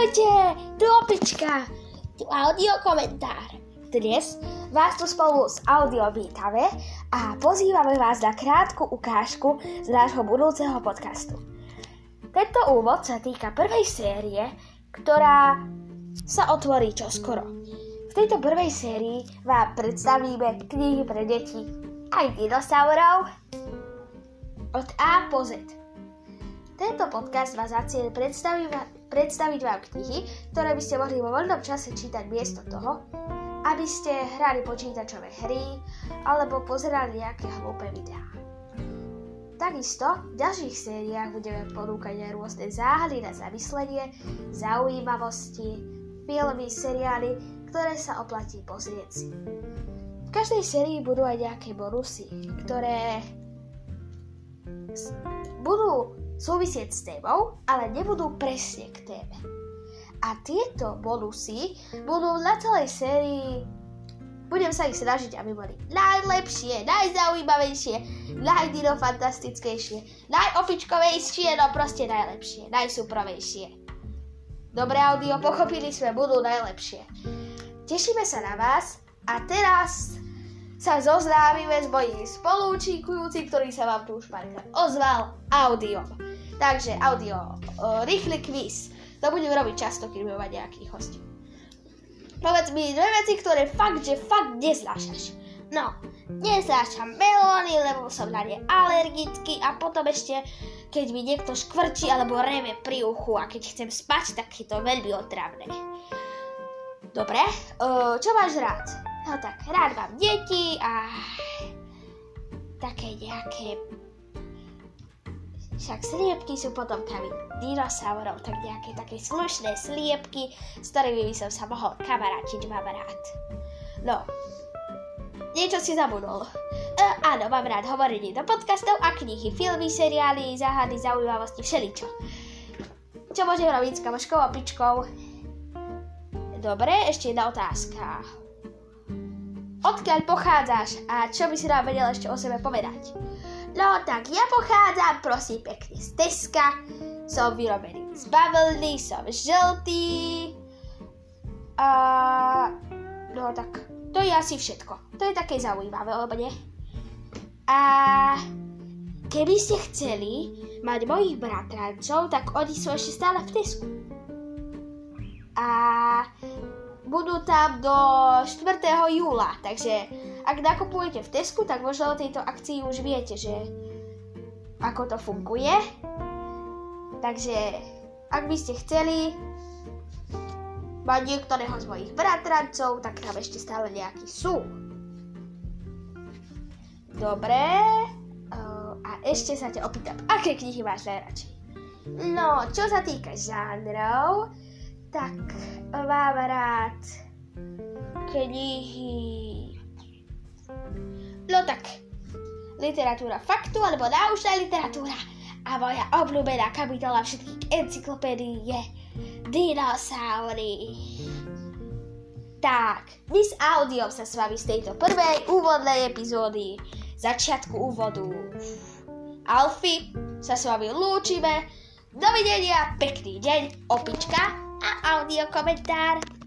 Ahojte, tu opička, tu audio komentár. Dnes vás tu spolu s audio vítame a pozývame vás na krátku ukážku z nášho budúceho podcastu. Tento úvod sa týka prvej série, ktorá sa otvorí čoskoro. V tejto prvej sérii vám predstavíme knihy pre deti aj dinosaurov od A po Z. Tento podcast vás za cieľ predstaviť predstaviť vám knihy, ktoré by ste mohli vo voľnom čase čítať miesto toho, aby ste hrali počítačové hry alebo pozerali nejaké hlúpe videá. Takisto v ďalších sériách budeme ponúkať aj rôzne záhady na zamyslenie, zaujímavosti, filmy, seriály, ktoré sa oplatí pozrieť si. V každej sérii budú aj nejaké bonusy, ktoré budú súvisieť s témou, ale nebudú presne k téme. A tieto bonusy budú na celej sérii budem sa ich snažiť, aby boli najlepšie, najzaujímavejšie, najdinofantastickejšie, najopičkovejšie, no proste najlepšie, najsuprovejšie. Dobré audio, pochopili sme, budú najlepšie. Tešíme sa na vás a teraz sa zoznámime s mojím spolúčikujúcim, ktorý sa vám tu už párkrát ozval audiom. Takže audio, uh, rýchly quiz. To budem robiť často, keď budem mať nejakých hostí. Povedz mi dve veci, ktoré fakt, že fakt neznášaš. No, neznášam melóny, lebo som na ne alergický a potom ešte, keď mi niekto škvrčí alebo reve pri uchu a keď chcem spať, tak je to veľmi otravné. Dobre, uh, čo máš rád? No tak, rád mám deti a také nejaké však sliepky sú potomkami dinosaurov, tak nejaké také slušné sliepky, s ktorými by som sa mohol kamarátiť, mám rád. No, niečo si zabudol. E, áno, mám rád hovorenie do podcastov a knihy, filmy, seriály, záhady, zaujímavosti, všeličo. Čo môžem robiť s kamoškou a pičkou? Dobre, ešte jedna otázka. Odkiaľ pochádzaš a čo by si nám vedel ešte o sebe povedať? No tak ja pochádzam prosím pekne z Teska, som vyrobený z bavlny, som žltý. A... No tak to je asi všetko. To je také zaujímavé, alebo nie? A keby ste chceli mať mojich bratrancov, tak oni sú ešte stále v Tesku. A budú tam do 4. júla, takže ak nakupujete v Tesku, tak možno o tejto akcii už viete, že ako to funguje. Takže ak by ste chceli mať niektorého z mojich bratrancov, tak tam ešte stále nejakí sú. Dobre. A ešte sa ťa opýtam, aké knihy máš najradšej? No, čo sa týka žánrov, tak mám rád knihy No tak, literatúra faktu alebo náučná literatúra a moja obľúbená kapitola všetkých encyklopédií je dinosaury. Tak, dnes audiom sa s vami z tejto prvej úvodnej epizódy začiatku úvodu. Alfy sa s vami lúčime. Dovidenia, pekný deň, opička audio komentár.